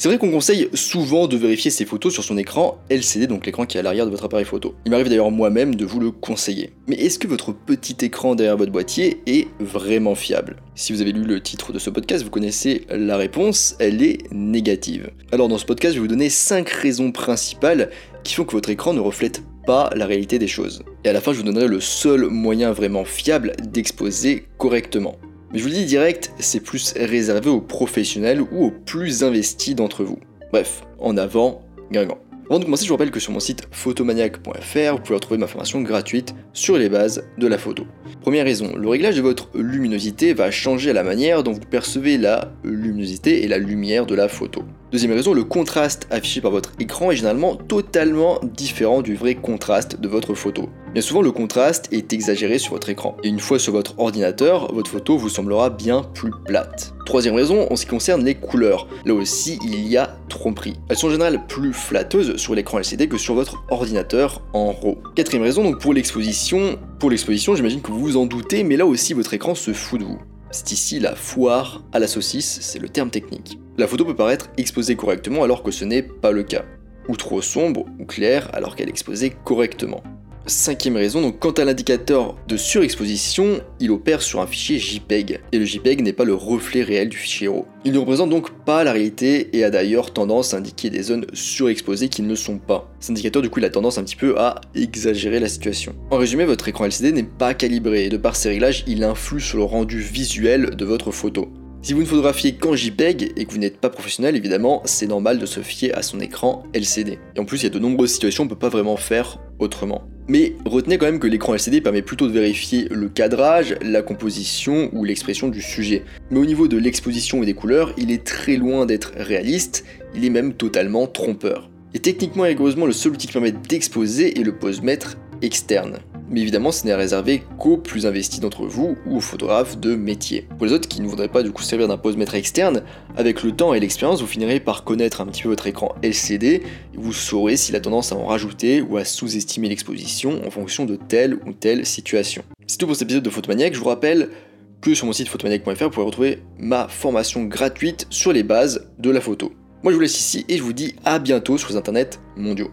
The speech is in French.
C'est vrai qu'on conseille souvent de vérifier ses photos sur son écran LCD, donc l'écran qui est à l'arrière de votre appareil photo. Il m'arrive d'ailleurs moi-même de vous le conseiller. Mais est-ce que votre petit écran derrière votre boîtier est vraiment fiable? Si vous avez lu le titre de ce podcast, vous connaissez la réponse, elle est négative. Alors dans ce podcast, je vais vous donner 5 raisons principales qui font que votre écran ne reflète pas la réalité des choses. Et à la fin, je vous donnerai le seul moyen vraiment fiable d'exposer correctement. Mais je vous le dis direct, c'est plus réservé aux professionnels ou aux plus investis d'entre vous. Bref, en avant, Guingamp. Avant de commencer, je vous rappelle que sur mon site photomaniac.fr, vous pouvez retrouver ma formation gratuite sur les bases de la photo. Première raison, le réglage de votre luminosité va changer la manière dont vous percevez la luminosité et la lumière de la photo. Deuxième raison, le contraste affiché par votre écran est généralement totalement différent du vrai contraste de votre photo. Bien souvent, le contraste est exagéré sur votre écran, et une fois sur votre ordinateur, votre photo vous semblera bien plus plate. Troisième raison, en ce qui concerne les couleurs. Là aussi, il y a tromperie. Elles sont en général plus flatteuses sur l'écran LCD que sur votre ordinateur en RAW. Quatrième raison, donc pour l'exposition, pour l'exposition, j'imagine que vous vous en doutez, mais là aussi votre écran se fout de vous. C'est ici la foire à la saucisse, c'est le terme technique. La photo peut paraître exposée correctement alors que ce n'est pas le cas, ou trop sombre ou claire alors qu'elle est exposée correctement. Cinquième raison, donc quant à l'indicateur de surexposition, il opère sur un fichier JPEG, et le JPEG n'est pas le reflet réel du fichier RAW. Il ne représente donc pas la réalité et a d'ailleurs tendance à indiquer des zones surexposées qui ne le sont pas. Cet indicateur du coup il a tendance un petit peu à exagérer la situation. En résumé, votre écran LCD n'est pas calibré et de par ses réglages, il influe sur le rendu visuel de votre photo. Si vous ne photographiez qu'en JPEG et que vous n'êtes pas professionnel, évidemment, c'est normal de se fier à son écran LCD. Et en plus, il y a de nombreuses situations où on ne peut pas vraiment faire autrement. Mais retenez quand même que l'écran LCD permet plutôt de vérifier le cadrage, la composition ou l'expression du sujet. Mais au niveau de l'exposition et des couleurs, il est très loin d'être réaliste, il est même totalement trompeur. Et techniquement et rigoureusement, le seul outil qui permet d'exposer est le pose-mètre externe mais évidemment ce n'est réservé qu'aux plus investis d'entre vous ou aux photographes de métier. Pour les autres qui ne voudraient pas du coup servir d'un pose-mètre externe, avec le temps et l'expérience vous finirez par connaître un petit peu votre écran LCD et vous saurez s'il a tendance à en rajouter ou à sous-estimer l'exposition en fonction de telle ou telle situation. C'est tout pour cet épisode de Photomaniac, je vous rappelle que sur mon site photomaniac.fr vous pourrez retrouver ma formation gratuite sur les bases de la photo. Moi je vous laisse ici et je vous dis à bientôt sur les internets mondiaux.